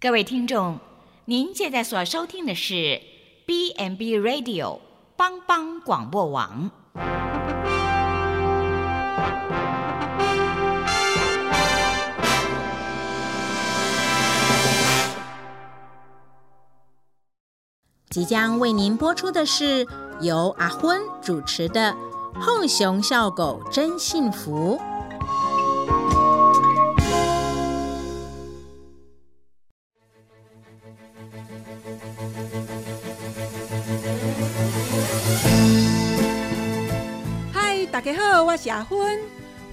各位听众，您现在所收听的是 B n B Radio 帮帮广播网。即将为您播出的是由阿昏主持的《后熊笑狗真幸福》。家好，我是阿昏，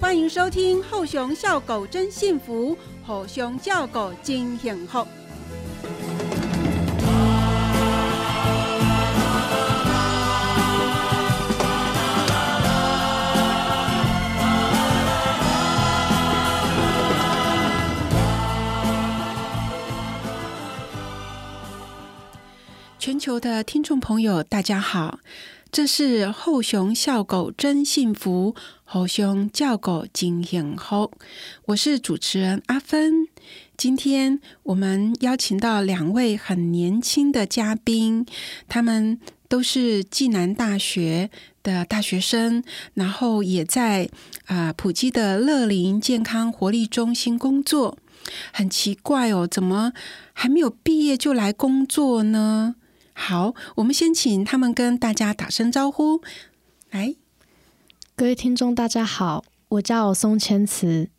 欢迎收听《后熊笑狗真幸福》，后熊叫狗真幸福。全球的听众朋友，大家好，这是后熊笑狗真幸福，后熊叫狗真幸福。我是主持人阿芬。今天我们邀请到两位很年轻的嘉宾，他们都是暨南大学的大学生，然后也在啊、普吉的乐龄健康活力中心工作。很奇怪哦，怎么还没有毕业就来工作呢？好，我们先请他们跟大家打声招呼。来，各位听众，大家好，我叫宋千慈。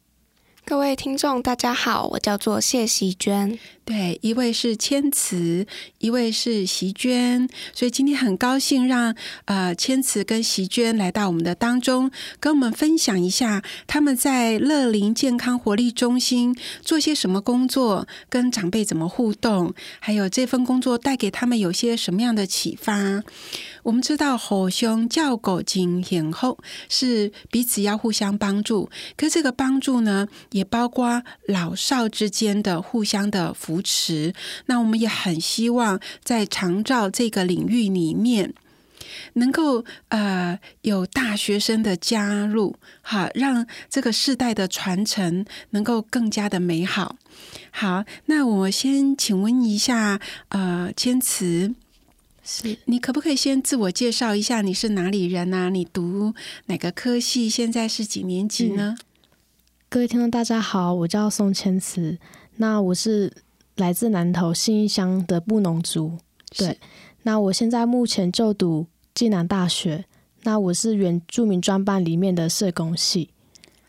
各位听众，大家好，我叫做谢喜娟。对，一位是千慈，一位是席娟，所以今天很高兴让呃千慈跟席娟来到我们的当中，跟我们分享一下他们在乐龄健康活力中心做些什么工作，跟长辈怎么互动，还有这份工作带给他们有些什么样的启发。我们知道吼凶叫狗精很后是彼此要互相帮助，可这个帮助呢，也包括老少之间的互相的扶持。那我们也很希望在长照这个领域里面。能够呃有大学生的加入，好让这个世代的传承能够更加的美好。好，那我先请问一下，呃，千慈，是你可不可以先自我介绍一下你是哪里人啊？你读哪个科系？现在是几年级呢？各位听众，大家好，我叫宋千慈。那我是来自南投信义乡的布农族。对，那我现在目前就读暨南大学。那我是原住民专班里面的社工系，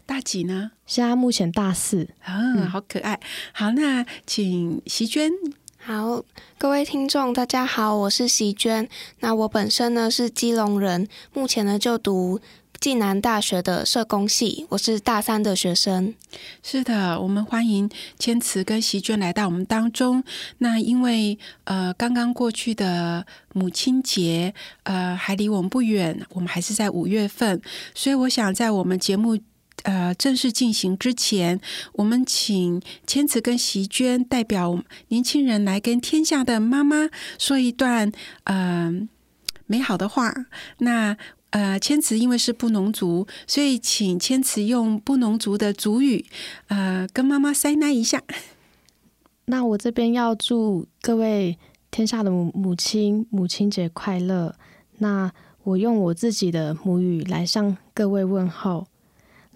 大几呢？现在目前大四。啊，好可爱。好，那请席娟。好，各位听众，大家好，我是席娟。那我本身呢是基隆人，目前呢就读暨南大学的社工系，我是大三的学生。是的，我们欢迎千慈跟席娟来到我们当中。那因为呃，刚刚过去的母亲节，呃，还离我们不远，我们还是在五月份，所以我想在我们节目。呃，正式进行之前，我们请千慈跟席娟代表年轻人来跟天下的妈妈说一段呃美好的话。那呃，千慈因为是布农族，所以请千慈用布农族的族语，呃，跟妈妈塞奶一下。那我这边要祝各位天下的母母亲母亲节快乐。那我用我自己的母语来向各位问候。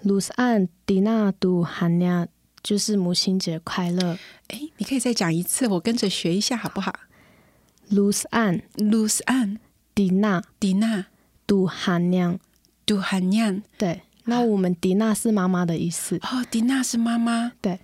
卢斯安迪纳杜韩亚，就是母亲节快乐。哎，你可以再讲一次，我跟着学一下好不好卢斯安？Luz an 迪娜迪娜杜含娘，杜汉娘对，那我们迪娜是妈妈的意思。哦，迪娜是妈妈，对，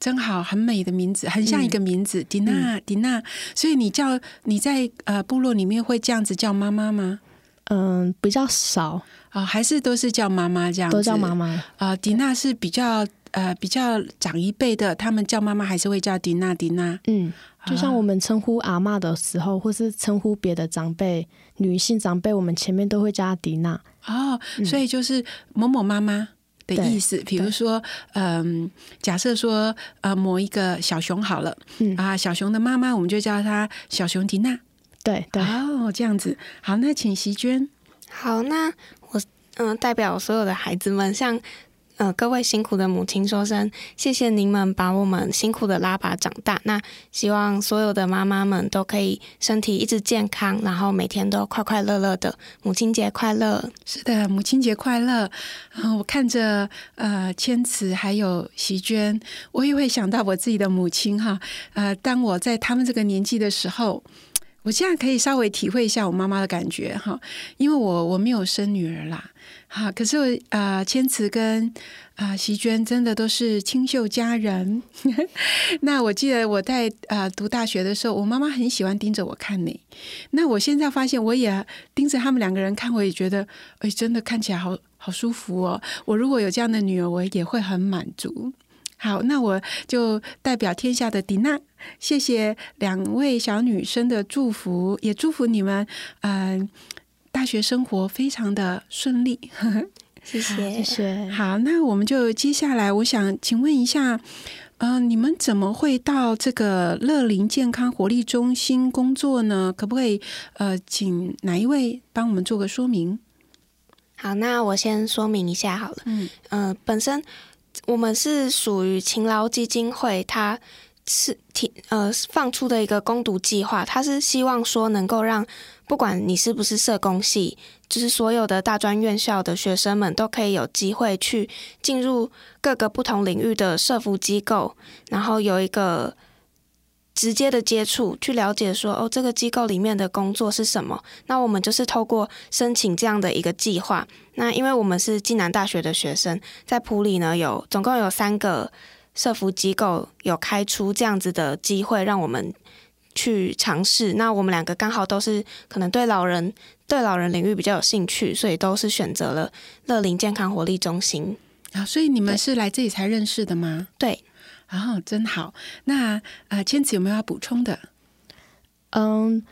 真好，很美的名字，很像一个名字，迪娜迪娜。所以你叫你在呃部落里面会这样子叫妈妈吗？嗯，比较少，啊、还是都是叫妈妈这样子？都叫妈妈。啊、迪娜是比较呃比较长一辈的，他们叫妈妈还是会叫迪娜迪娜。嗯，就像我们称呼阿妈的时候，或是称呼别的长辈、女性长辈，我们前面都会叫她迪娜。哦，所以就是某某妈妈的意思。比如说，嗯，假设说呃某一个小熊好了，嗯啊，小熊的妈妈我们就叫她小熊迪娜。对对，哦，这样子。好，那请席娟。好，那我嗯、代表所有的孩子们向呃，各位辛苦的母亲说声谢谢您们把我们辛苦的拉拔长大。那希望所有的妈妈们都可以身体一直健康，然后每天都快快乐乐的。母亲节快乐！是的，母亲节快乐。啊，我看着呃千慈还有席娟，我也会想到我自己的母亲哈。呃，当我在他们这个年纪的时候。我现在可以稍微体会一下我妈妈的感觉哈，因为我我没有生女儿啦，哈，可是啊，千慈跟啊席娟真的都是清秀佳人。那我记得我在啊读大学的时候，我妈妈很喜欢盯着我看呢。那我现在发现，我也盯着他们两个人看，我也觉得，哎，真的看起来好好舒服哦。我如果有这样的女儿，我也会很满足。好，那我就代表天下的迪娜，谢谢两位小女生的祝福，也祝福你们，嗯，大学生活非常的顺利。谢谢，谢谢。好，那我们就接下来，我想请问一下，嗯，你们怎么会到这个乐龄健康活力中心工作呢？可不可以，呃，请哪一位帮我们做个说明？好，那我先说明一下好了。嗯，呃，本身。我们是属于勤劳基金会，它是提呃放出的一个攻读计划，它是希望说能够让不管你是不是社工系，就是所有的大专院校的学生们都可以有机会去进入各个不同领域的社服机构，然后有一个。直接的接触，去了解说哦，这个机构里面的工作是什么？那我们就是透过申请这样的一个计划。那因为我们是暨南大学的学生，在普里呢有总共有三个社服机构有开出这样子的机会，让我们去尝试。那我们两个刚好都是可能对老人对老人领域比较有兴趣，所以都是选择了乐龄健康活力中心啊。所以你们是来这里才认识的吗？对。哦，真好。那呃，千子有没有要补充的？嗯，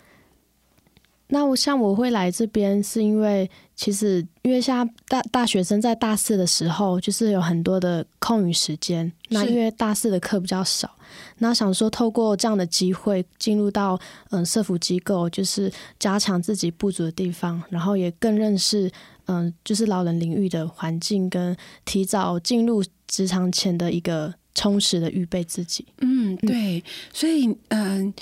那我像我会来这边，是因为其实因为像大大学生在大四的时候，就是有很多的空余时间。那因为大四的课比较少，那想说透过这样的机会进入到嗯社福机构，就是加强自己不足的地方，然后也更认识嗯就是老人领域的环境，跟提早进入职场前的一个。充实的预备自己。嗯，对，所以，嗯，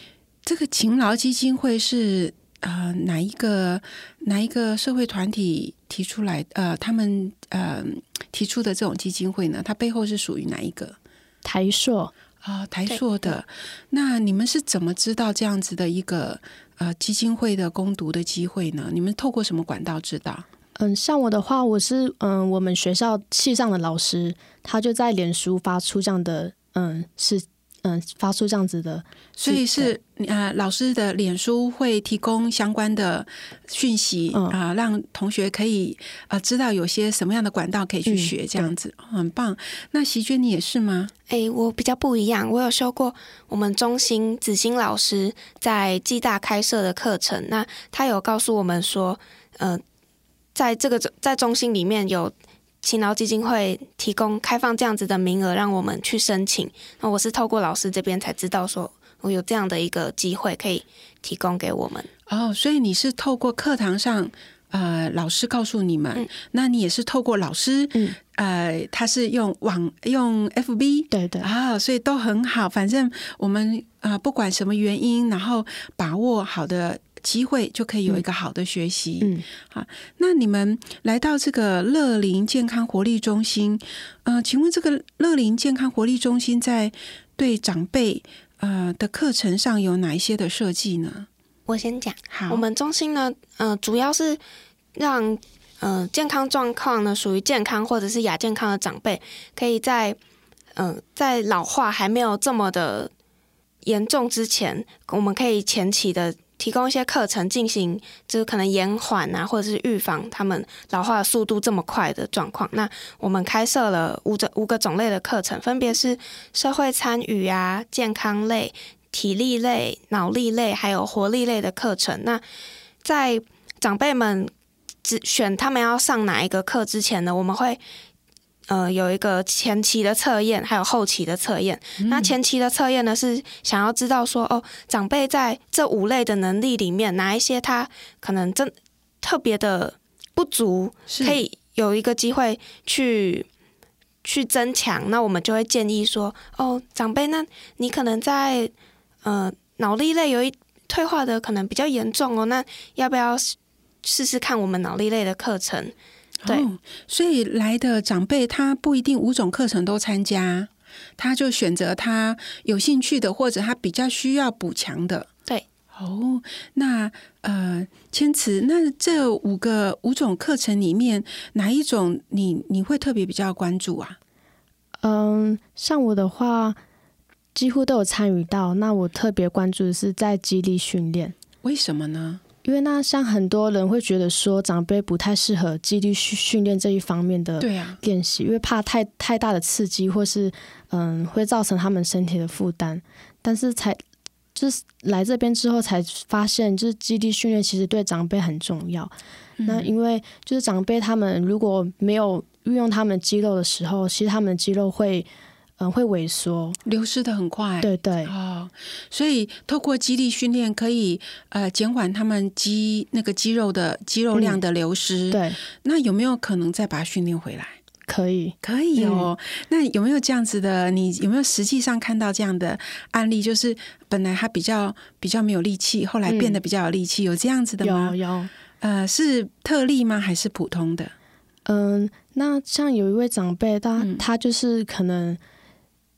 这个勤劳基金会是呃哪一个哪一个社会团体提出来？呃，他们呃提出的这种基金会呢？它背后是属于哪一个？台硕啊，台硕的。那你们是怎么知道这样子的一个呃基金会的攻读的机会呢？你们透过什么管道知道？嗯，像我的话，我是嗯，我们学校系上的老师，他就在脸书发出这样的，嗯，是嗯，发出这样子的，所以是呃，老师的脸书会提供相关的讯息啊，让同学可以呃知道有些什么样的管道可以去学，这样子很棒。那席娟你也是吗？哎，我比较不一样，我有修过我们中心子欣老师在暨大开设的课程，那他有告诉我们说，呃。在这个在中心里面有勤劳基金会提供开放这样子的名额，让我们去申请。那我是透过老师这边才知道，说我有这样的一个机会可以提供给我们。哦，所以你是透过课堂上呃老师告诉你们，那你也是透过老师，嗯，呃，他是用网用 FB，对对啊，所以都很好。反正我们啊，不管什么原因，然后把握好的。机会就可以有一个好的学习。嗯，好，那你们来到这个乐龄健康活力中心，呃，请问这个乐龄健康活力中心在对长辈呃的课程上有哪一些的设计呢？我先讲，好，我们中心呢，呃，主要是让呃健康状况呢属于健康或者是亚健康的长辈，可以在嗯在老化还没有这么的严重之前，我们可以前期的。提供一些课程进行，就是可能延缓啊，或者是预防他们老化速度这么快的状况。那我们开设了五种五个种类的课程，分别是社会参与啊、健康类、体力类、脑力类，还有活力类的课程。那在长辈们只选他们要上哪一个课之前呢，我们会。呃，有一个前期的测验，还有后期的测验。那前期的测验呢，是想要知道说，哦，长辈在这五类的能力里面，哪一些他可能真特别的不足，可以有一个机会去去增强，那我们就会建议说，哦，长辈，那你可能在呃脑力类有一退化的可能比较严重哦，那要不要试试看我们脑力类的课程？对，所以来的长辈他不一定五种课程都参加，他就选择他有兴趣的或者他比较需要补强的。对，哦，那呃，千慈，那这五个五种课程里面，哪一种你你会特别比较关注啊？嗯，像我的话，几乎都有参与到。那我特别关注的是在激励训练，为什么呢？因为那像很多人会觉得说，长辈不太适合基地训训练这一方面的练习，因为怕太太大的刺激，或是嗯会造成他们身体的负担。但是才就是来这边之后才发现，就是基地训练其实对长辈很重要。那因为就是长辈他们如果没有运用他们肌肉的时候，其实他们的肌肉会。嗯，会萎缩，流失的很快。对对哦，所以透过肌力训练，可以呃减缓他们肌那个肌肉的肌肉量的流失。对，那有没有可能再把它训练回来？可以，可以哦。那有没有这样子的？你有没有实际上看到这样的案例？就是本来他比较比较没有力气，后来变得比较有力气，有这样子的吗？有有。呃，是特例吗？还是普通的？嗯，那像有一位长辈，他他就是可能。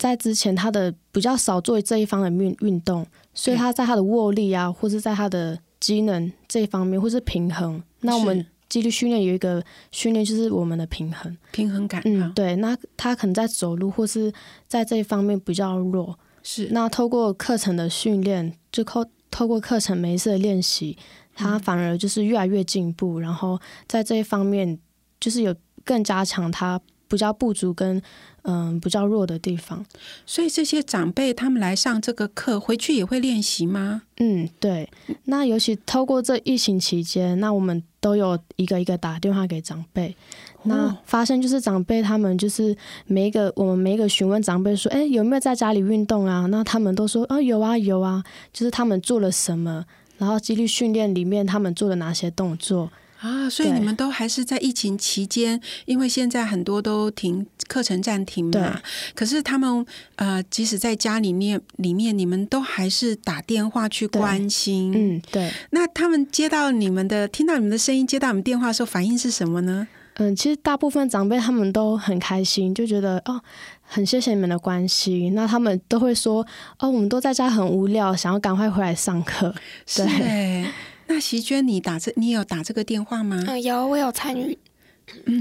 在之前，他的比较少做这一方的运运动，所以他在他的握力啊，或是在他的机能这一方面，或是平衡。那我们肌力训练有一个训练，就是我们的平衡平衡感。嗯，对。那他可能在走路或是在这一方面比较弱。是。那透过课程的训练，就透透过课程每一次的练习，他反而就是越来越进步。然后在这一方面，就是有更加强他比较不足跟。嗯，比较弱的地方，所以这些长辈他们来上这个课，回去也会练习吗？嗯，对。那尤其透过这疫情期间，那我们都有一个一个打电话给长辈，那发现就是长辈他们就是每一个我们每一个询问长辈说，哎，有没有在家里运动啊？那他们都说啊，有啊，有啊，就是他们做了什么，然后激励训练里面他们做了哪些动作。啊，所以你们都还是在疫情期间，因为现在很多都停课程暂停嘛。可是他们呃，即使在家里面里面，你们都还是打电话去关心。嗯，对。那他们接到你们的，听到你们的声音，接到你们电话的时候，反应是什么呢？嗯，其实大部分长辈他们都很开心，就觉得哦，很谢谢你们的关心。那他们都会说哦，我们都在家很无聊，想要赶快回来上课。对。那席娟，你打这，你有打这个电话吗？嗯，有，我有参与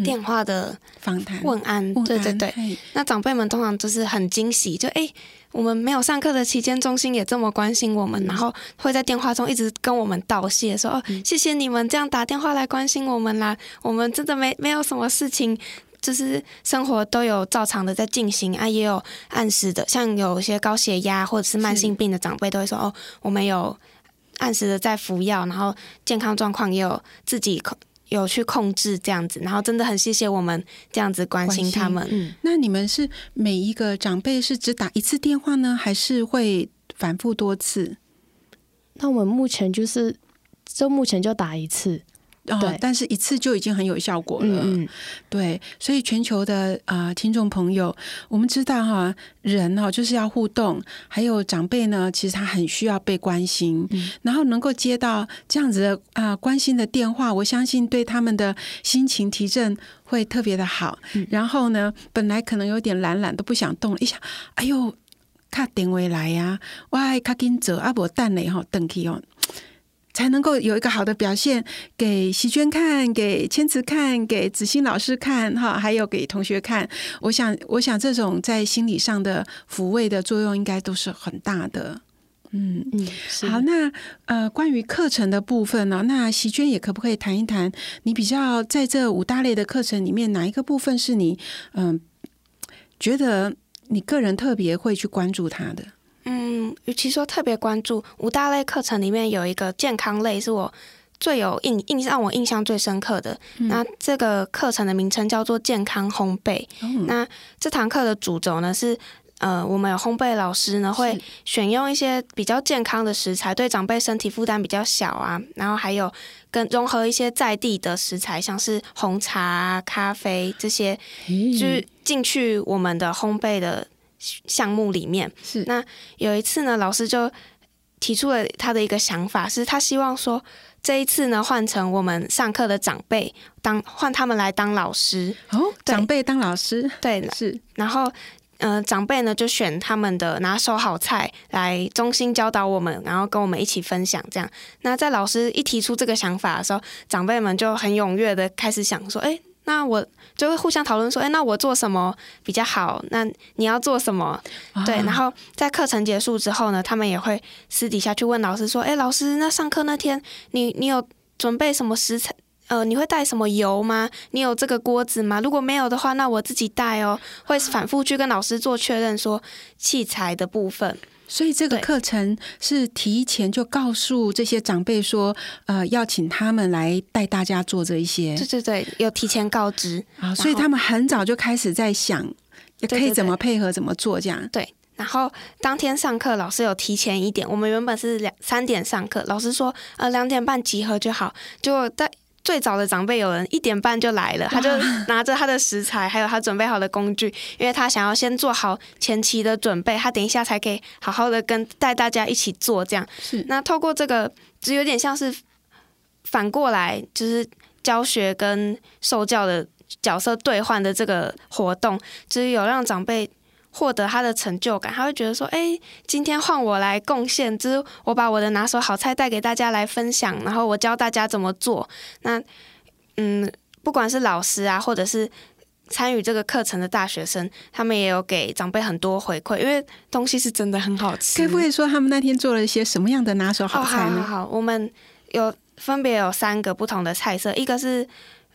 电话的访谈问安。对对对，那长辈们通常就是很惊喜，就哎，我们没有上课的期间，中心也这么关心我们，然后会在电话中一直跟我们道谢，说哦，谢谢你们这样打电话来关心我们啦，我们真的没没有什么事情，就是生活都有照常的在进行啊，也有按时的，像有些高血压或者是慢性病的长辈都会说哦，我们有。按时的在服药，然后健康状况也有自己控有去控制这样子，然后真的很谢谢我们这样子关心他们。嗯，那你们是每一个长辈是只打一次电话呢，还是会反复多次？那我们目前就是，就目前就打一次。对，但是一次就已经很有效果了。嗯，对，所以全球的啊听众朋友，我们知道哈，人哦就是要互动，还有长辈呢，其实他很需要被关心，然后能够接到这样子的啊关心的电话，我相信对他们的心情提振会特别的好。然后呢，本来可能有点懒懒都不想动了，一想，哎呦，卡电话来呀，我还卡紧走啊，无等嘞哈，等去哦。才能够有一个好的表现，给席娟看，给千慈看，给子欣老师看，哈，还有给同学看。我想，我想这种在心理上的抚慰的作用，应该都是很大的。嗯嗯，好，那呃，关于课程的部分呢，那席娟也可不可以谈一谈？你比较在这五大类的课程里面，哪一个部分是你嗯觉得你个人特别会去关注它的？嗯，与其说特别关注五大类课程里面有一个健康类，是我最有印印让我印象最深刻的。那这个课程的名称叫做健康烘焙。那这堂课的主轴呢是呃，我们有烘焙老师呢，会选用一些比较健康的食材，对长辈身体负担比较小啊。然后还有跟融合一些在地的食材，像是红茶、咖啡这些，就是进去我们的烘焙的项目里面。是那有一次呢，老师就提出了他的一个想法，是他希望说这一次呢，换成我们上课的长辈当换他们来当老师哦，长辈当老师，对，是，然后。呃，长辈呢就选他们的拿手好菜来中心教导我们，然后跟我们一起分享。这样，那在老师一提出这个想法的时候，长辈们就很踊跃的开始想说：“哎，那我就会互相讨论说：‘哎，那我做什么比较好？那你要做什么？’对。然后在课程结束之后呢，他们也会私底下去问老师说：‘哎，老师，那上课那天你你有准备什么食材？’呃，你会带什么油吗？你有这个锅子吗？如果没有的话，那我自己带哦。会反复去跟老师做确认，说器材的部分。所以这个课程是提前就告诉这些长辈说，呃，要请他们来带大家做这一些。对对对，有提前告知啊，所以他们很早就开始在想，可以怎么配合，怎么做这样。对，然后当天上课，老师有提前一点，我们原本是两三点上课，老师说呃两点半集合就好，就在。最早的长辈有人一点半就来了，他就拿着他的食材，还有他准备好的工具，因为他想要先做好前期的准备，他等一下才可以好好的跟带大家一起做。这样是那透过这个，就有点像是反过来，就是教学跟受教的角色兑换的这个活动，就是有让长辈。获得他的成就感，他会觉得说：“哎，今天换我来贡献，就是我把我的拿手好菜带给大家来分享，然后我教大家怎么做。那，嗯，不管是老师啊，或者是参与这个课程的大学生，他们也有给长辈很多回馈，因为东西是真的很好吃。可不可以说他们那天做了一些什么样的拿手好菜呢？好，我们有分别有三个不同的菜色，一个是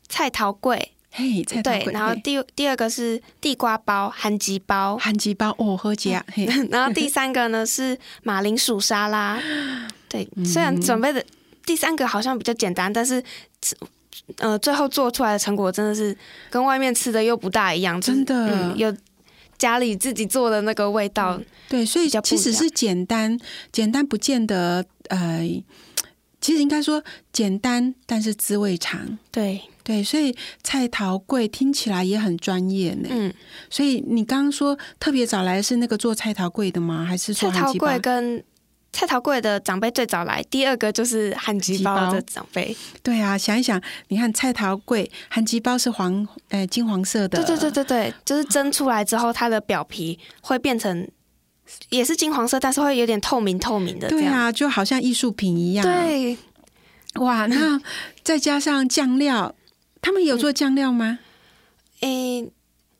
菜桃桂。嘿，对，然后第第二个是地瓜包、韩吉包、韩吉包哦，喝吉啊。然后第三个呢是马铃薯沙拉。对，虽然准备的第三个好像比较简单，但是呃，最后做出来的成果真的是跟外面吃的又不大一样，真的有家里自己做的那个味道。对，所以其实是简单，简单不见得呃，其实应该说简单，但是滋味长。对。对，所以菜桃贵听起来也很专业呢。嗯，所以你刚刚说特别早来是那个做菜桃贵的吗？还是菜桃贵跟菜桃贵的长辈最早来，第二个就是韩吉包的长辈。对啊，想一想，你看菜桃贵韩吉包是黄呃金黄色的，对对对对对，就是蒸出来之后，它的表皮会变成也是金黄色，但是会有点透明透明的。对啊，就好像艺术品一样。对，哇，那再加上酱料。他们有做酱料吗？诶，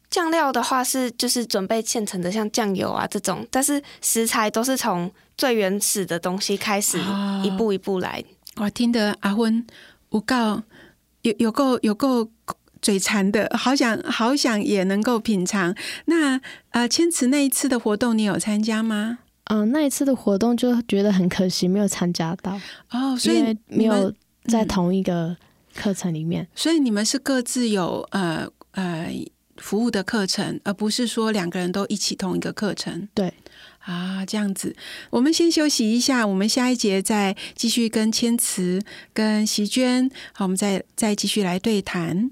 酱料的话是就是准备现成的，像酱油啊这种，但是食材都是从最原始的东西开始，一步一步来。我听得阿昏我告有有够有够嘴馋的，好想好想也能够品尝。那呃，千慈那一次的活动，你有参加吗？嗯，那一次的活动就觉得很可惜，没有参加到哦，所以没有在同一个。课程里面，所以你们是各自有呃呃服务的课程，而不是说两个人都一起同一个课程。对啊，这样子，我们先休息一下，我们下一节再继续跟千慈、跟席娟，好，我们再再继续来对谈。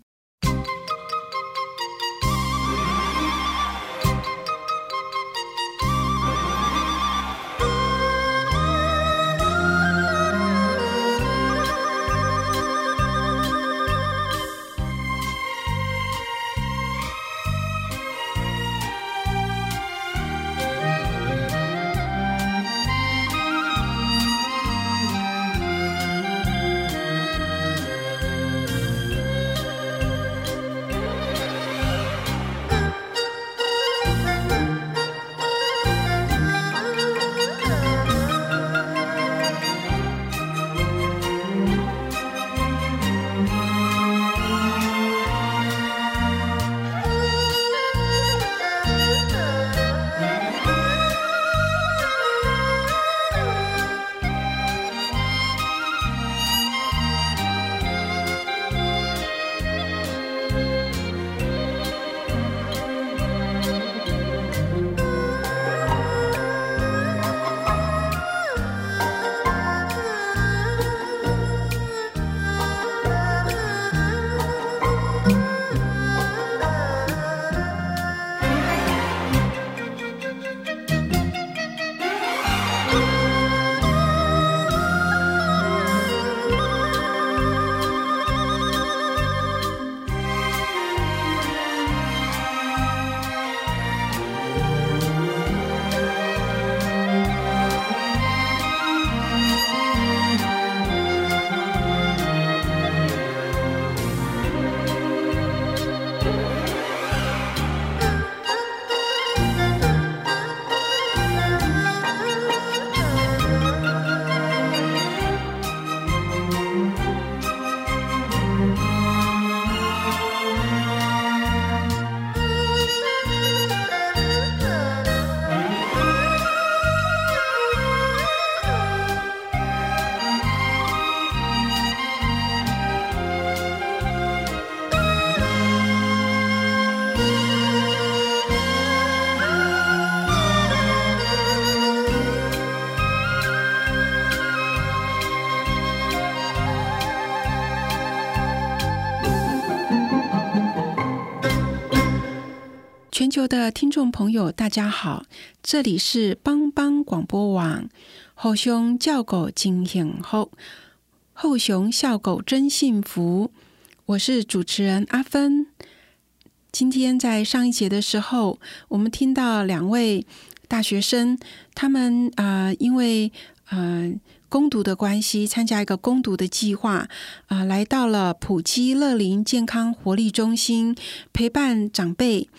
球的听众朋友，大家好，这里是帮帮广播网。后熊叫狗惊幸后，后熊笑狗真幸福。我是主持人阿芬。今天在上一节的时候，我们听到两位大学生，他们啊，因为呃。攻读的关系，参加一个攻读的计划啊，来到了普基乐林健康活力中心，陪伴长辈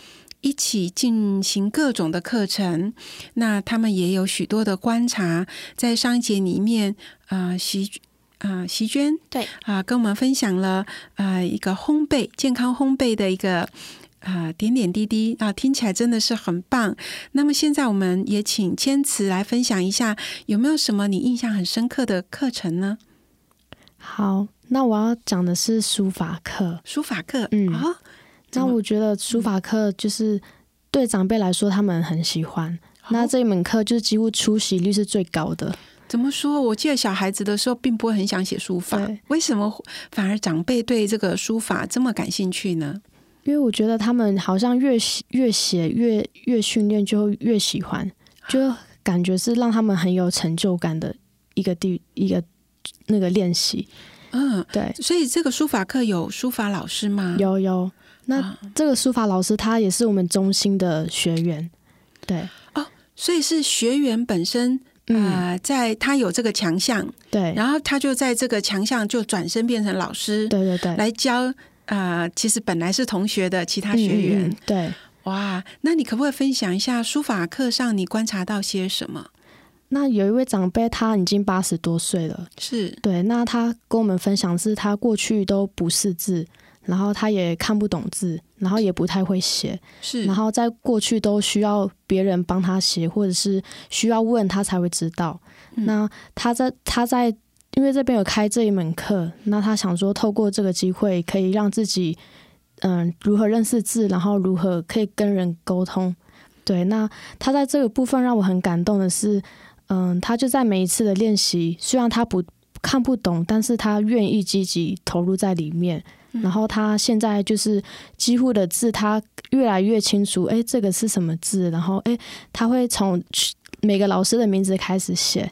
一起进行各种的课程。那他们也有许多的观察，在上一节里面啊，习啊席娟对啊，跟我们分享了啊一个烘焙健康烘焙的一个。啊，点点滴滴啊，听起来真的是很棒。那么现在我们也请千慈来分享一下，有没有什么你印象很深刻的课程呢？好，那我要讲的是书法课。书法课，嗯啊，那我觉得书法课就是对长辈来说，他们很喜欢。那这一门课就是几乎出席率是最高的。怎么说？我记得小孩子的时候，并不会很想写书法，对为什么反而长辈对这个书法这么感兴趣呢？因为我觉得他们好像越写越写越越训练就越喜欢，就感觉是让他们很有成就感的一个地一个那个练习。嗯，对，所以这个书法课有书法老师吗？有有。那啊这个书法老师他也是我们中心的学员。对哦所以是学员本身嗯呃，在他有这个强项，对然后他就在这个强项就转身变成老师，对对对，来教呃，其实本来是同学的其他学员。对。哇，那你可不可以分享一下书法课上你观察到些什么？那有一位长辈，他已经八十多岁了，是对，那他跟我们分享是他过去都不识字，然后他也看不懂字，然后也不太会写，是，然后在过去都需要别人帮他写，或者是需要问他才会知道。嗯那他在他在因为这边有开这一门课，那他想说透过这个机会可以让自己嗯如何认识字，然后如何可以跟人沟通。对，那他在这个部分让我很感动的是，嗯，他就在每一次的练习，虽然他不看不懂，但是他愿意积极投入在里面。然后他现在就是几乎的字，他越来越清楚，哎，这个是什么字？然后，哎，他会从每个老师的名字开始写。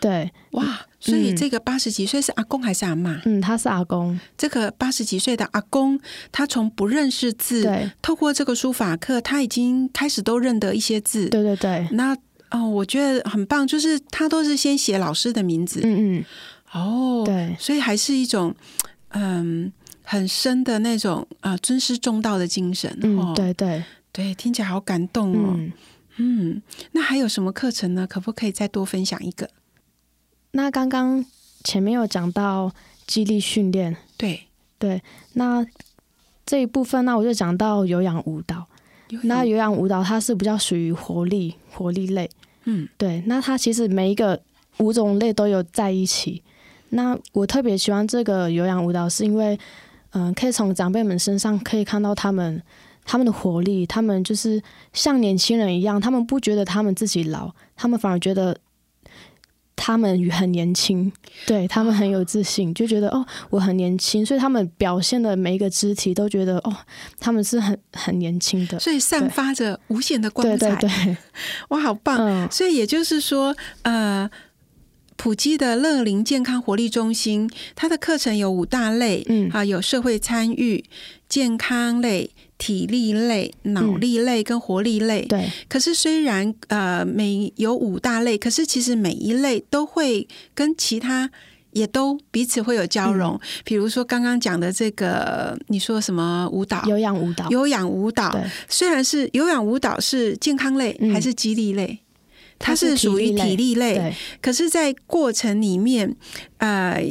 对，哇，所以嗯这个八十几岁是阿公还是阿妈？嗯，他是阿公，这个八十几岁的阿公，他从不认识字，对，透过这个书法课，他已经开始都认得一些字。对对对，那哦，我觉得很棒，就是他都是先写老师的名字。嗯嗯，哦，对所以还是一种嗯很深的那种啊、呃尊师重道的精神。哦嗯，对对，对，听起来好感动哦。嗯。嗯，那还有什么课程呢？可不可以再多分享一个？那刚刚前面有讲到激励训练，对对，那这一部分，呢我就讲到有氧舞蹈。那有氧舞蹈它是比较属于活力活力类，嗯对。那它其实每一个舞种类都有在一起。那我特别喜欢这个有氧舞蹈，是因为嗯、可以从长辈们身上可以看到他们他们的活力，他们就是像年轻人一样，他们不觉得他们自己老，他们反而觉得他们很年轻，对他们很有自信，就觉得哦我很年轻，所以他们表现的每一个肢体都觉得哦他们是很很年轻的，所以散发着无限的光对彩。对对，哇，好棒！嗯所以也就是说，呃，普基的乐龄健康活力中心，它的课程有五大类，嗯。啊，有社会参与、健康类、体力类、脑力类跟活力类。对。可是虽然呃每有五大类，可是其实每一类都会跟其他。也都彼此会有交融，比如说刚刚讲的这个，你说什么舞蹈？有氧舞蹈，有氧舞蹈，对。虽然是有氧舞蹈是健康类嗯。还是激励类，它它是是属于体力类可是，在过程里面，呃，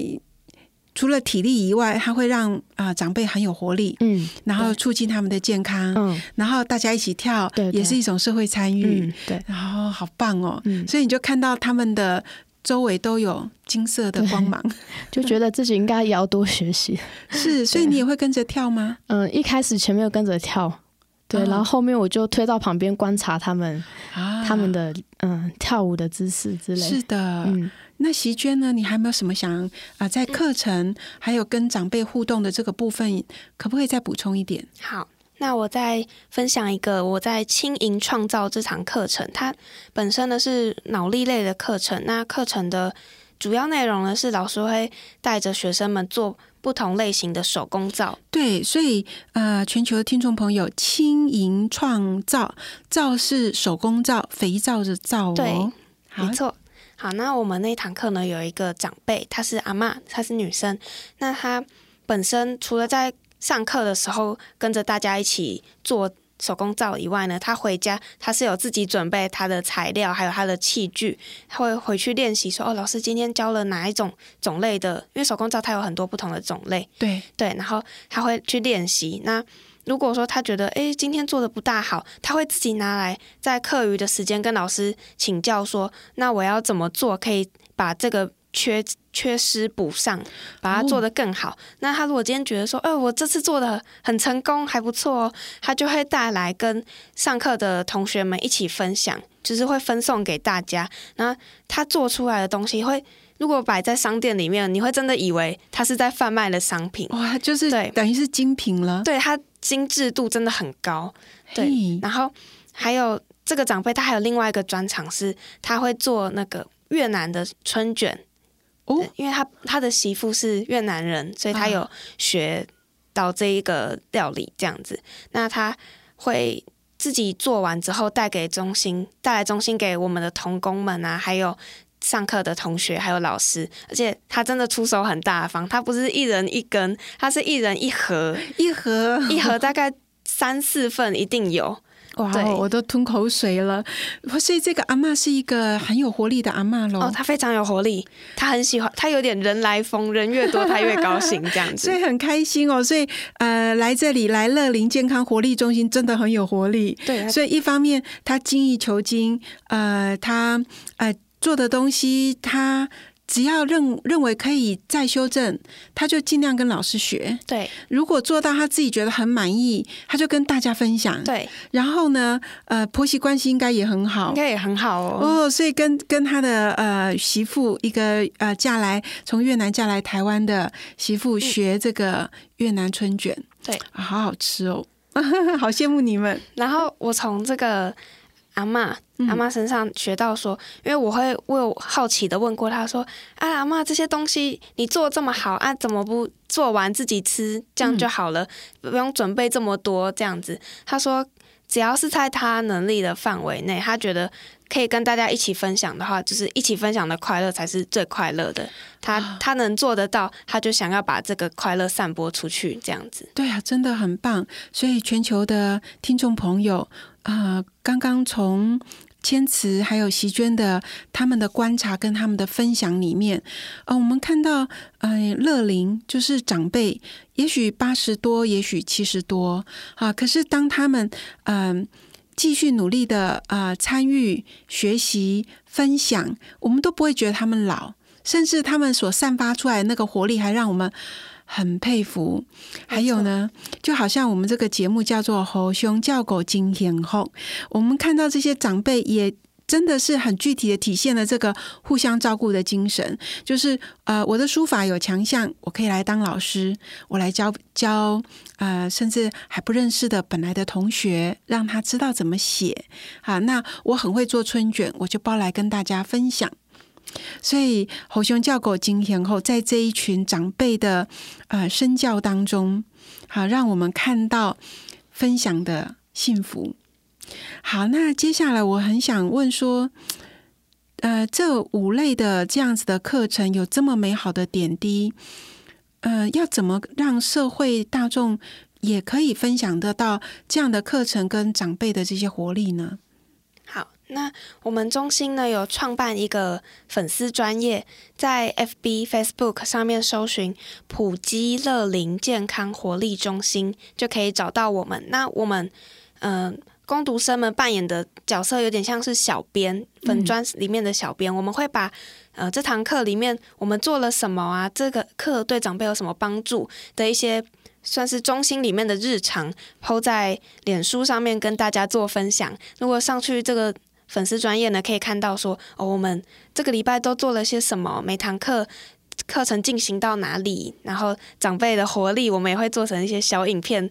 除了体力以外，它会让啊、呃长辈很有活力，嗯然后促进他们的健康，嗯然后大家一起跳，对对也是一种社会参与，嗯对然后好棒哦，嗯，所以你就看到他们的周围都有金色的光芒，就觉得自己应该也要多学习。是，所以你也会跟着跳吗？嗯，一开始前面有跟着跳，对，哦然后后面我就推到旁边观察他们啊，他们的嗯跳舞的姿势之类。是的，嗯，那席娟呢？你还有没有什么想啊、在课程还有跟长辈互动的这个部分，可不可以再补充一点？好，那我再分享一个我在轻盈创造这堂课程，它本身呢是脑力类的课程。那课程的主要内容呢是老师会带着学生们做不同类型的手工皂。对，所以呃，全球的听众朋友，轻盈创造皂是手工皂，肥皂的皂哦。对，没错。好，那我们那堂课呢有一个长辈，她是阿妈，她是女生。那她本身除了在上课的时候跟着大家一起做手工皂以外呢，他回家他是有自己准备他的材料，还有他的器具，他会回去练习说：“哦，老师今天教了哪一种种类的？因为手工皂它有很多不同的种类。”对对，然后他会去练习。那如果说他觉得诶今天做的不大好，他会自己拿来在课余的时间跟老师请教说：“那我要怎么做可以把这个？”缺缺失补上，把它做得更好。那他如果今天觉得说，呃，我这次做的很成功，还不错哦，他就会带来跟上课的同学们一起分享，就是会分送给大家。那他做出来的东西，会如果摆在商店里面，你会真的以为他是在贩卖的商品。哇，就是对，等于是精品了。对，它精致度真的很高。对，然后还有这个长辈，他还有另外一个专长是，他会做那个越南的春卷。哦，因为他他的媳妇是越南人，所以他有学到这一个料理这样子。那他会自己做完之后带给中心，带来中心给我们的童工们啊，还有上课的同学，还有老师。而且他真的出手很大方，他不是一人一根，他是一人一盒，一盒一盒大概三四份一定有。哇，我都吞口水了。所以这个阿妈是一个很有活力的阿妈喽。哦，她非常有活力，她很喜欢，她有点人来疯，人越多她越高兴这样子。所以很开心哦。所以呃，来这里来乐龄健康活力中心真的很有活力。对，所以一方面她精益求精，呃，她呃做的东西她。只要认认为可以再修正，他就尽量跟老师学。对，如果做到他自己觉得很满意，他就跟大家分享。对，然后呢，呃，婆媳关系应该也很好，应该也很好哦。哦，所以跟跟他的呃媳妇，一个呃嫁来从越南嫁来台湾的媳妇学这个越南春卷，对，好好吃哦，好羡慕你们。然后我从这个。阿妈，阿妈身上学到说，因为我会我好奇的问过他说：“啊，阿妈这些东西你做这么好啊，怎么不做完自己吃，这样就好了，不用准备这么多这样子？”他说：“只要是在他能力的范围内，他觉得可以跟大家一起分享的话，就是一起分享的快乐才是最快乐的。他他能做得到，他就想要把这个快乐散播出去，这样子。对啊，真的很棒。所以全球的听众朋友。啊，刚刚从千慈还有席娟的他们的观察跟他们的分享里面，呃，我们看到，呃，乐龄就是长辈，也许八十多，也许七十多，啊，可是当他们嗯继续努力的呃参与学习分享，我们都不会觉得他们老，甚至他们所散发出来的那个活力，还让我们。很佩服，还有呢，就好像我们这个节目叫做“猴兄叫狗惊天后”，我们看到这些长辈也真的是很具体的体现了这个互相照顾的精神。就是呃，我的书法有强项，我可以来当老师，我来教教呃，甚至还不认识的本来的同学，让他知道怎么写。好，那我很会做春卷，我就包来跟大家分享。所以，猴熊教狗今天后，在这一群长辈的呃身教当中，好，让我们看到分享的幸福。好，那接下来我很想问说，呃，这五类的这样子的课程有这么美好的点滴，呃，要怎么让社会大众也可以分享得到这样的课程跟长辈的这些活力呢？那我们中心呢有创办一个粉丝专业，在 FB、Facebook 上面搜寻“普基乐龄健康活力中心”就可以找到我们。那我们嗯，攻读生们扮演的角色有点像是小编，粉专里面的小编。我们会把呃这堂课里面我们做了什么啊，这个课对长辈有什么帮助的一些。算是中心里面的日常，抛在脸书上面跟大家做分享。如果上去这个粉丝专业呢，可以看到说，哦，我们这个礼拜都做了些什么，每堂课课程进行到哪里，然后长辈的活力，我们也会做成一些小影片，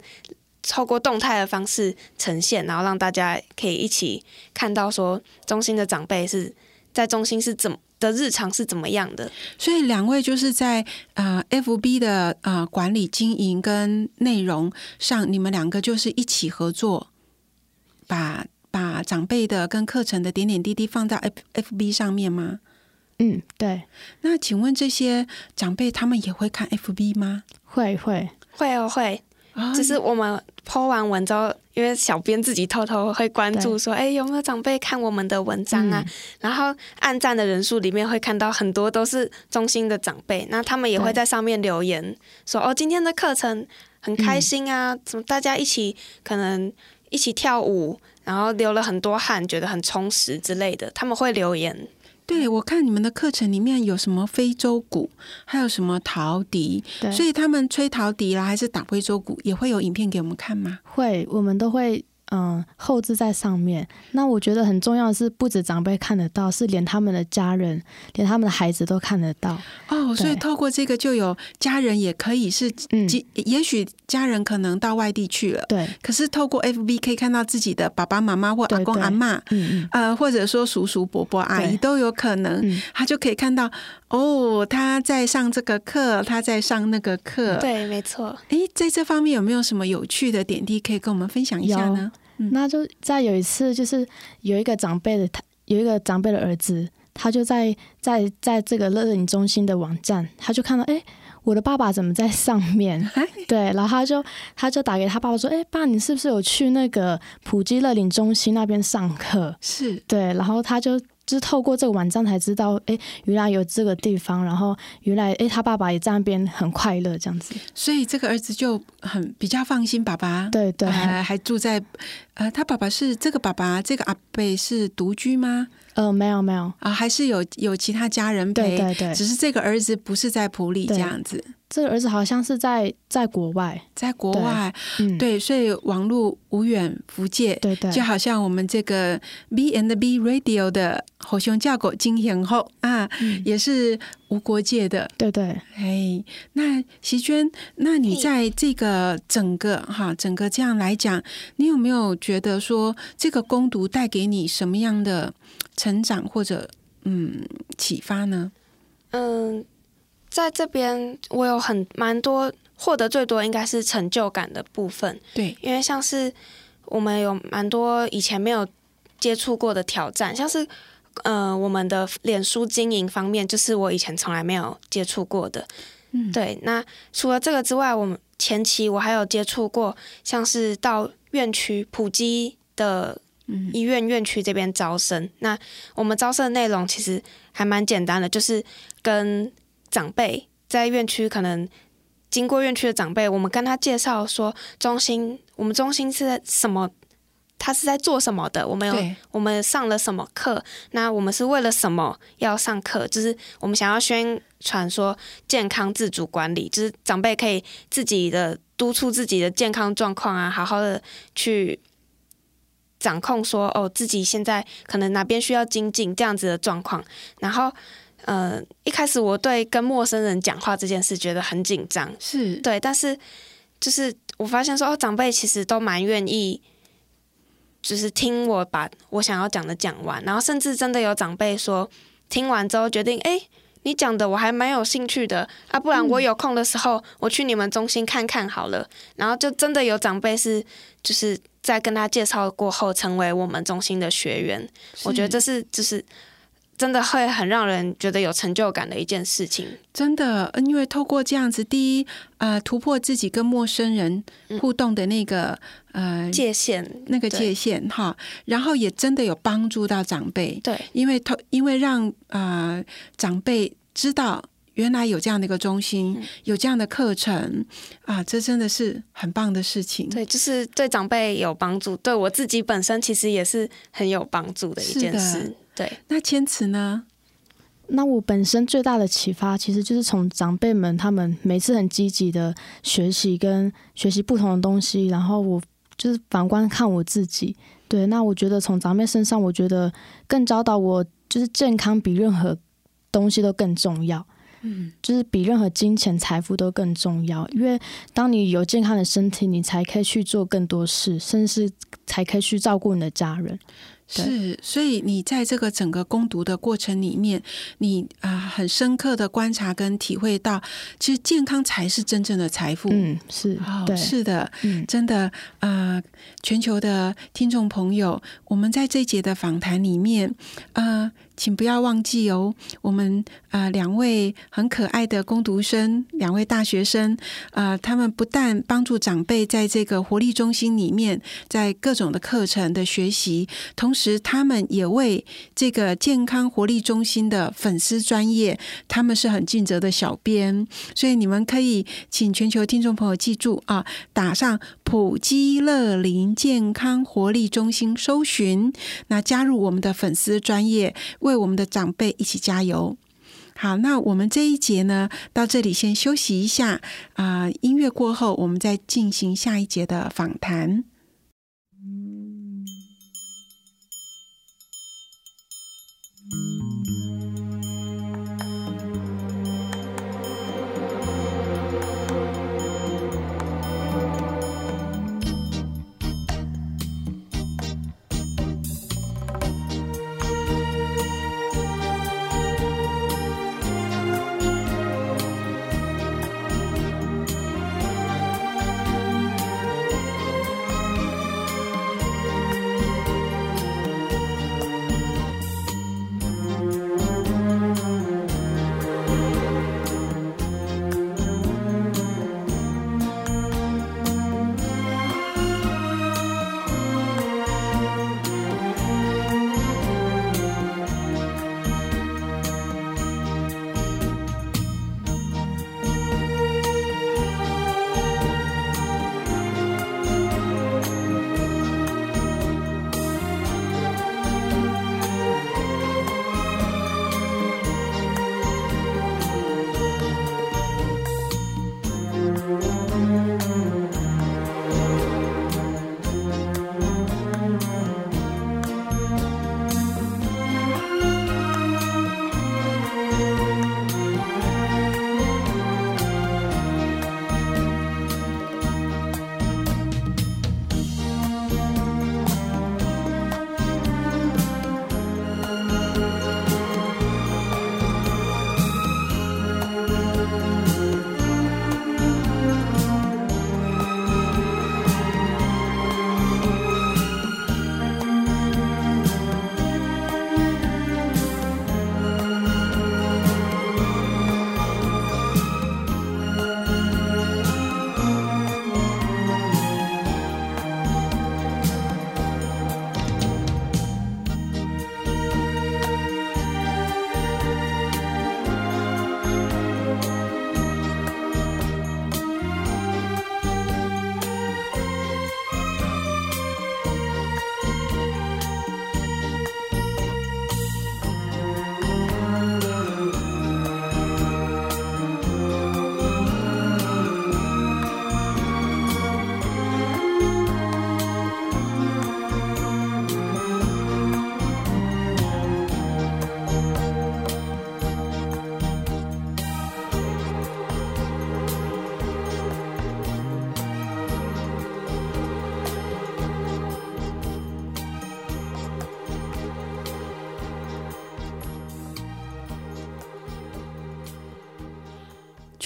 透过动态的方式呈现，然后让大家可以一起看到说中心的长辈是在中心是怎么的日常是怎么样的。所以两位就是在呃 FB 的呃管理经营跟内容上，你们两个就是一起合作，把把长辈的跟课程的点点滴滴放到 F FB 上面吗？嗯，对。那请问这些长辈他们也会看 FB 吗？会会会哦会，就是我们 po 完文之后，因为小编自己偷偷会关注说，哎，有没有长辈看我们的文章啊？然后按赞的人数里面会看到很多都是中心的长辈，那他们也会在上面留言说，哦，今天的课程很开心啊，怎么大家一起可能一起跳舞，然后流了很多汗，觉得很充实之类的，他们会留言。对，我看你们的课程里面有什么非洲鼓，还有什么陶笛，所以他们吹陶笛啦，还是打非洲鼓，也会有影片给我们看吗？会，我们都会。嗯，后置在上面。那我觉得很重要的是，不止长辈看得到，是连他们的家人、连他们的孩子都看得到。哦，所以透过这个，就有家人也可以是，嗯，也许家人可能到外地去了，对。可是透过 FB 可以看到自己的爸爸妈妈或阿公阿妈，嗯嗯，呃，或者说叔叔伯伯阿姨都有可能，他就可以看到哦，他在上这个课，他在上那个课。对，没错。哎，在这方面有没有什么有趣的点滴可以跟我们分享一下呢？那就在有一次，就是有一个长辈的他有一个长辈的儿子，他就在在在这个乐龄中心的网站，他就看到，哎，我的爸爸怎么在上面？对，然后他就他就打给他爸爸说，哎，爸，你是不是有去那个普吉乐龄中心那边上课？是对，然后他就。就是透过这个网站才知道，哎，原来有这个地方，然后原来，哎，他爸爸也在那边很快乐这样子，所以这个儿子就很比较放心。爸爸对对，还还住在，呃，他爸爸是这个爸爸，这个阿贝是独居吗？呃，没有没有。啊，还是有有其他家人陪，对对，只是这个儿子不是在普里这样子。这个儿子好像是在在国外，在国外，对，所以网络无远弗届，对对，就好像我们这个 B and B Radio 的吼熊叫狗金贤后啊，也是无国界的，对对。哎，那席娟，那你在这个整个哈整个这样来讲，你有没有觉得说这个攻读带给你什么样的成长或者嗯启发呢？嗯。在这边，我有很蛮多获得最多应该是成就感的部分。对，因为像是我们有蛮多以前没有接触过的挑战，像是呃我们的脸书经营方面，就是我以前从来没有接触过的。嗯，对。那除了这个之外，我们前期我还有接触过，像是到院区普及的医院院区这边招生。那我们招生的内容其实还蛮简单的，就是跟长辈在院区，可能经过院区的长辈，我们跟他介绍说，中心我们中心是在什么，他是在做什么的？我们有我们上了什么课？那我们是为了什么要上课？就是我们想要宣传说健康自主管理，就是长辈可以自己的督促自己的健康状况啊，好好的去掌控说哦，自己现在可能哪边需要精进这样子的状况，然后。呃，一开始我对跟陌生人讲话这件事觉得很紧张，是。对，但是就是我发现说，哦，长辈其实都蛮愿意，就是听我把我想要讲的讲完，然后甚至真的有长辈说，听完之后决定，哎，你讲的我还蛮有兴趣的。啊，不然我有空的时候我去你们中心看看好了，然后就真的有长辈是就是在跟他介绍过后成为我们中心的学员，我觉得这是就是。真的会很让人觉得有成就感的一件事情。真的，因为透过这样子，第一，呃，突破自己跟陌生人互动的那个呃界限，那个界限哈，然后也真的有帮助到长辈。对，因为透，因为让啊长辈知道原来有这样的一个中心，有这样的课程啊，这真的是很棒的事情。对，就是对长辈有帮助，对我自己本身其实也是很有帮助的一件事。对，那千词呢？那我本身最大的启发，其实就是从长辈们他们每次很积极的学习跟学习不同的东西，然后我就是反观看我自己。对，那我觉得从长辈身上，我觉得更教导我，就是健康比任何东西都更重要。嗯，就是比任何金钱财富都更重要。因为当你有健康的身体，你才可以去做更多事，甚至才可以去照顾你的家人。是，所以你在这个整个攻读的过程里面，你啊很深刻的观察跟体会到，其实健康才是真正的财富。嗯，是，对，是的，嗯，真的啊，全球的听众朋友，我们在这一节的访谈里面，呃。请不要忘记哦，我们啊两位很可爱的攻读生，两位大学生啊，他们不但帮助长辈在这个活力中心里面，在各种的课程的学习，同时他们也为这个健康活力中心的粉丝专业，他们是很尽责的小编，所以你们可以请全球听众朋友记住啊，打上普基乐林健康活力中心搜寻，那加入我们的粉丝专业。为我们的长辈一起加油！好，那我们这一节呢，到这里先休息一下啊。音乐过后，我们再进行下一节的访谈。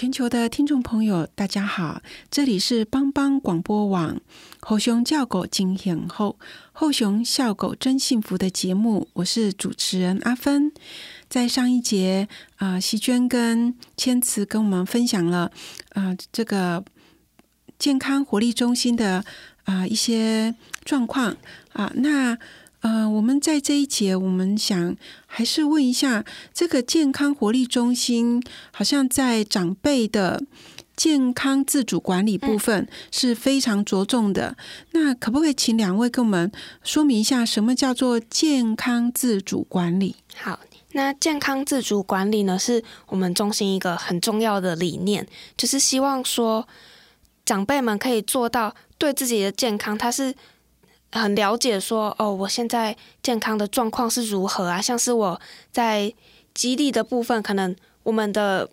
全球的听众朋友，大家好，这里是帮帮广播网后熊叫狗惊险后后熊笑狗真幸福的节目，我是主持人阿芬。在上一节啊，席娟跟千慈跟我们分享了啊这个健康活力中心的啊一些状况啊，那。呃，我们在这一节，我们想还是问一下，这个健康活力中心好像在长辈的健康自主管理部分是非常着重的。那可不可以请两位跟我们说明一下，什么叫做健康自主管理？好，那健康自主管理呢，是我们中心一个很重要的理念，就是希望说长辈们可以做到对自己的健康，它是。很了解，说哦，我现在健康的状况是如何啊？像是我在激励的部分，可能我们的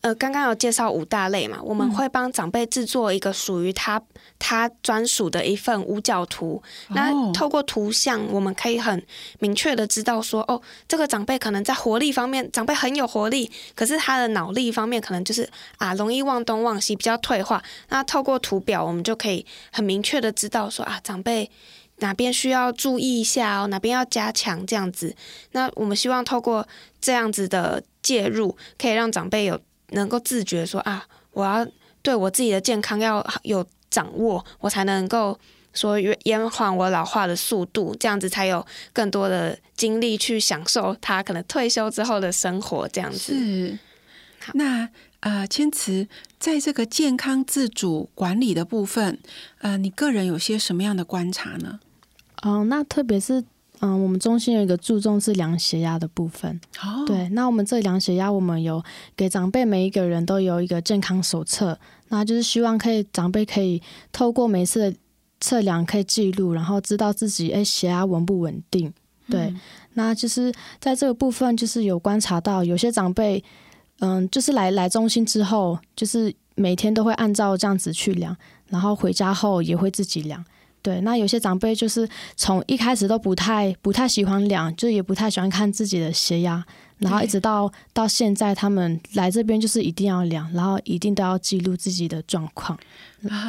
呃，刚刚有介绍五大类嘛，我们会帮长辈制作一个属于他他专属的一份五角图。那透过图像，我们可以很明确的知道说，哦，这个长辈可能在活力方面，长辈很有活力，可是他的脑力方面可能就是啊，容易忘东忘西，比较退化。那透过图表，我们就可以很明确的知道说啊，长辈哪边需要注意一下哦，哪边要加强这样子。那我们希望透过这样子的介入，可以让长辈有。能够自觉说啊，我要对我自己的健康要有掌握，我才能够说延缓我老化的速度，这样子才有更多的精力去享受他可能退休之后的生活。这样子是。那呃，千慈在这个健康自主管理的部分，呃，你个人有些什么样的观察呢？哦，那特别是。嗯，我们中心有一个注重是量血压的部分。哦，对，那我们这量血压，我们有给长辈每一个人都有一个健康手册，那就是希望可以长辈可以透过每次的测量可以记录，然后知道自己哎血压稳不稳定。对，那就是在这个部分，就是有观察到有些长辈，嗯，就是来来中心之后，就是每天都会按照这样子去量，然后回家后也会自己量。对，那有些长辈就是从一开始都不太不太喜欢量，就也不太喜欢看自己的血压，然后一直到到现在，他们来这边就是一定要量，然后一定都要记录自己的状况，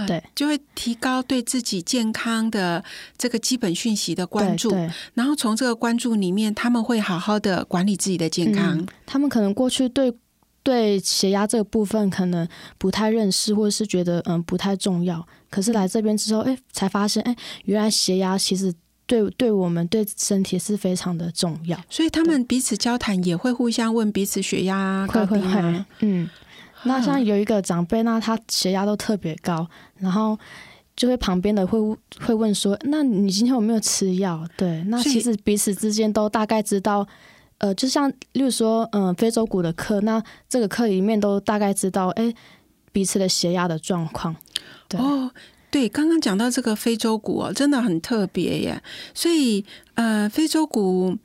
对，就会提高对自己健康的这个基本讯息的关注，然后从这个关注里面，他们会好好的管理自己的健康。他们可能过去对对血压这个部分可能不太认识，或者是觉得嗯不太重要。可是来这边之后，哎，才发现，哎，原来血压其实对对我们对身体是非常的重要。所以他们彼此交谈也会互相问彼此血压高低吗？嗯，那像有一个长辈，那他血压都特别高，然后就会旁边的会会问说：“那你今天有没有吃药？”对，那其实彼此之间都大概知道，呃，就像例如说，嗯，非洲鼓的课，那这个课里面都大概知道，哎，彼此的血压的状况。哦，对，刚刚讲到这个非洲鼓哦，真的很特别耶。所以，呃，非洲鼓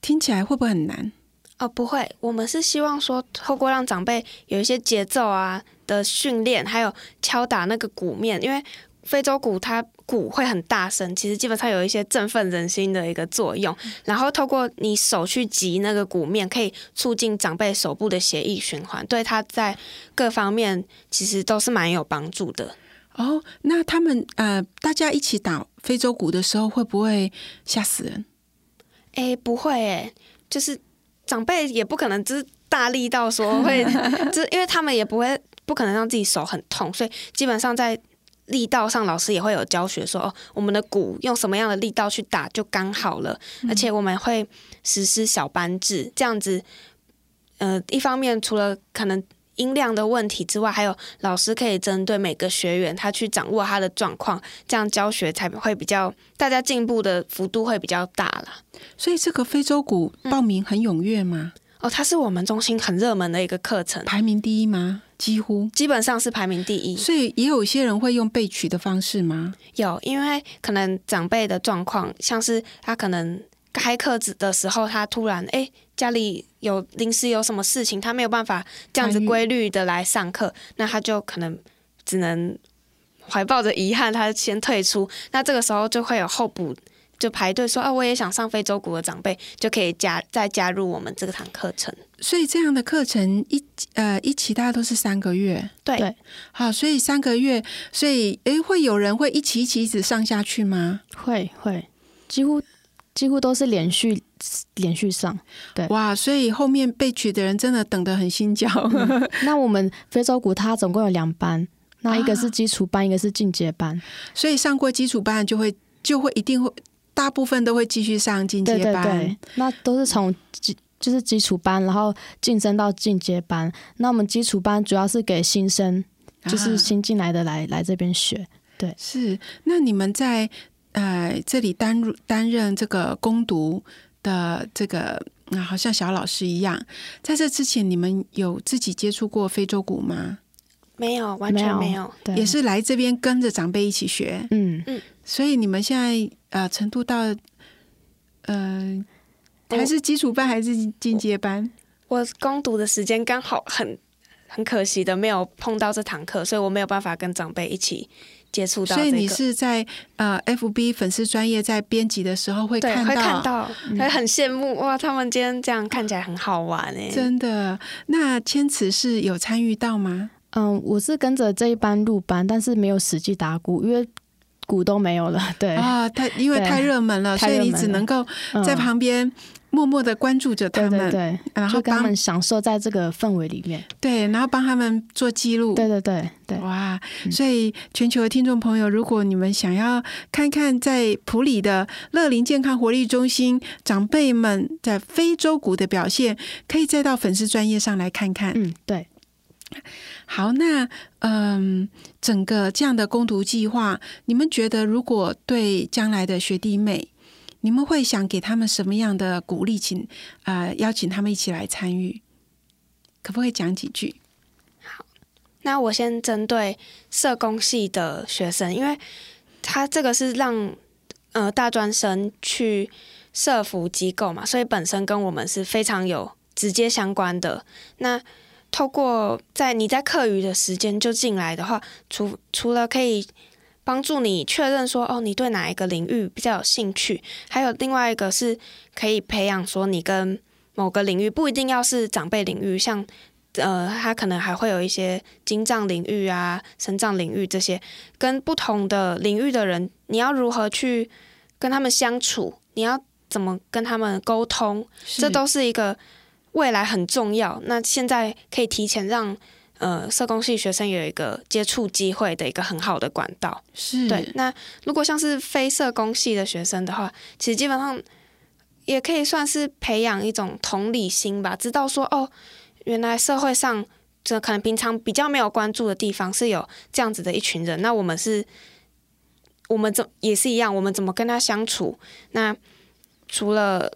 听起来会不会很难？哦，不会。我们是希望说，透过让长辈有一些节奏啊的训练，还有敲打那个鼓面，因为非洲鼓它鼓会很大声，其实基本上有一些振奋人心的一个作用。然后透过你手去击那个鼓面，可以促进长辈手部的血液循环，对他在各方面其实都是蛮有帮助的。哦，那他们呃，大家一起打非洲鼓的时候，会不会吓死人？哎，不会哎，就是长辈也不可能就是大力到说会，就是因为他们也不会不可能让自己手很痛，所以基本上在力道上，老师也会有教学说哦，我们的鼓用什么样的力道去打就刚好了，而且我们会实施小班制，这样子，呃，一方面除了可能。音量的问题之外，还有老师可以针对每个学员，他去掌握他的状况，这样教学才会比较大家进步的幅度会比较大了。所以这个非洲鼓报名很踊跃吗？哦，它是我们中心很热门的一个课程，排名第一吗？几乎基本上是排名第一。所以也有一些人会用被取的方式吗？有，因为可能长辈的状况，像是他可能。开课子的时候，他突然哎，家里有临时有什么事情，他没有办法这样子规律的来上课，那他就可能只能怀抱着遗憾，他先退出。那这个时候就会有候补，就排队说啊，我也想上非洲鼓的长辈就可以加再加入我们这个堂课程。所以这样的课程一呃一期大家都是三个月，对，好，所以三个月，所以哎会有人会一起一起一直上下去吗？会会，几乎。几乎都是连续连续上，对哇，所以后面被取的人真的等得很心焦。那我们非洲鼓它总共有两班，那一个是基础班，一个是进阶班。所以上过基础班就会就会一定会大部分都会继续上进阶班。对那都是从基就是基础班，然后晋升到进阶班。那我们基础班主要是给新生，就是新进来的来来这边学。对，是。那你们在。呃，这里担担任这个攻读的这个，那好像小老师一样。在这之前，你们有自己接触过非洲鼓吗？没有，完全没有。对也是来这边跟着长辈一起学。嗯嗯。所以你们现在呃程度到，呃，还是基础班还是进阶班？我攻读的时间刚好很很可惜的没有碰到这堂课，所以我没有办法跟长辈一起接触到、这个。所以你是在呃，FB 粉丝专业在编辑的时候会看到，会看到，会很羡慕哇！他们今天这样看起来很好玩哎，真的。那千慈是有参与到吗？嗯，我是跟着这一班入班，但是没有实际打鼓，因为鼓都没有了。对啊，太因为太热门了，所以你只能够在旁边。默默的关注着他们，对，然后帮他们享受在这个氛围里面，对，然后帮他们做记录，对对对对，哇！所以全球的听众朋友，如果你们想要看看在普里的乐龄健康活力中心长辈们在非洲鼓的表现，可以再到粉丝专业上来看看。嗯，对。好，那嗯，整个这样的攻读计划，你们觉得如果对将来的学弟妹？你们会想给他们什么样的鼓励？请啊，邀请他们一起来参与，可不可以讲几句？好，那我先针对社工系的学生，因为他这个是让呃大专生去社服机构嘛，所以本身跟我们是非常有直接相关的。那透过在你在课余的时间就进来的话，除除了可以。帮助你确认说哦，你对哪一个领域比较有兴趣？还有另外一个是可以培养说你跟某个领域不一定要是长辈领域，像呃，他可能还会有一些经藏领域啊、神藏领域这些，跟不同的领域的人，你要如何去跟他们相处？你要怎么跟他们沟通？这都是一个未来很重要。那现在可以提前让。呃，社工系学生有一个接触机会的一个很好的管道，是对。那如果像是非社工系的学生的话，其实基本上也可以算是培养一种同理心吧，知道说哦，原来社会上这可能平常比较没有关注的地方是有这样子的一群人，那我们是，我们怎也是一样，我们怎么跟他相处？那除了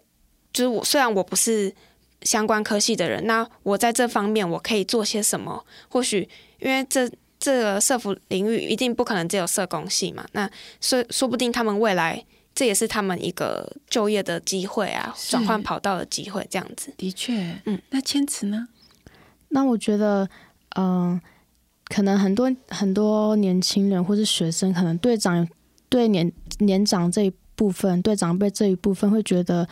就是我，虽然我不是。相关科系的人，那我在这方面我可以做些什么？或许因为这这个社服领域一定不可能只有社工系嘛，那说说不定他们未来这也是他们一个就业的机会啊，转换跑道的机会，这样子。的确，嗯，那千词呢？那我觉得，嗯，可能很多很多年轻人或是学生，可能对长对年年长这一部分，对长辈这一部分会觉得。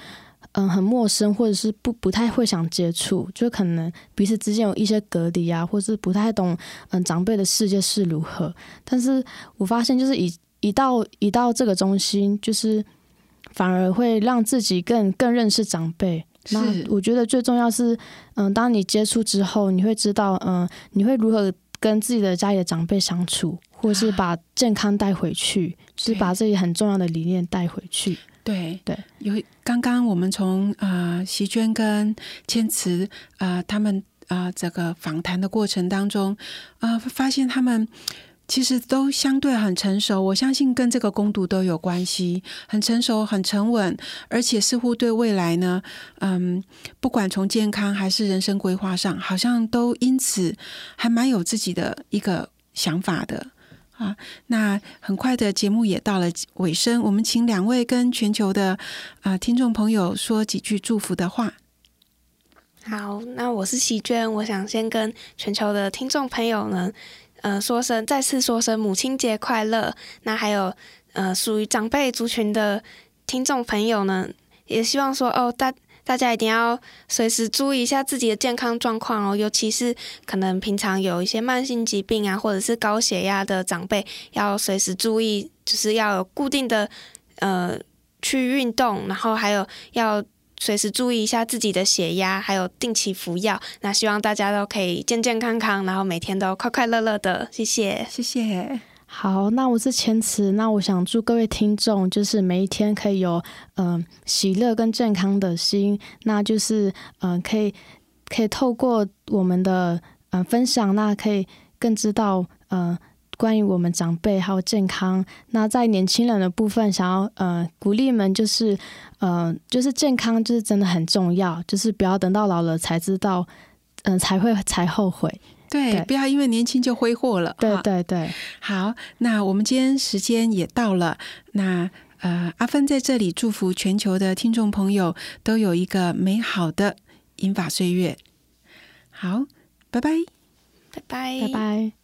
嗯，很陌生，或者是不不太会想接触，就可能彼此之间有一些隔离啊，或是不太懂嗯长辈的世界是如何。但是我发现，就是一一到一到这个中心，就是反而会让自己更更认识长辈。那我觉得最重要是，嗯，当你接触之后，你会知道，嗯，你会如何跟自己的家里的长辈相处，或是把健康带回去，是把自己很重要的理念带回去。对对，有刚刚我们从啊席娟跟千慈啊他们啊这个访谈的过程当中啊，发现他们其实都相对很成熟。我相信跟这个攻读都有关系，很成熟、很沉稳，而且似乎对未来呢，嗯，不管从健康还是人生规划上，好像都因此还蛮有自己的一个想法的。啊，那很快的节目也到了尾声，我们请两位跟全球的啊听众朋友说几句祝福的话。好，那我是席娟，我想先跟全球的听众朋友呢，呃，说声再次说声母亲节快乐。那还有呃，属于长辈族群的听众朋友呢，也希望说哦，大。大家一定要随时注意一下自己的健康状况哦，尤其是可能平常有一些慢性疾病啊，或者是高血压的长辈，要随时注意，就是要有固定的呃去运动，然后还有要随时注意一下自己的血压，还有定期服药。那希望大家都可以健健康康，然后每天都快快乐乐的。谢谢，谢谢。好，那我是千慈，那我想祝各位听众，就是每一天可以有嗯喜乐跟健康的心，那就是嗯可以可以透过我们的嗯分享，那可以更知道嗯关于我们长辈还有健康。那在年轻人的部分，想要嗯鼓励们，就是嗯就是健康就是真的很重要，就是不要等到老了才知道，嗯才会才后悔。对，不要因为年轻就挥霍了。对对对，好，那我们今天时间也到了，那呃，阿芬在这里祝福全球的听众朋友都有一个美好的英法岁月。好，拜拜，拜拜，拜拜。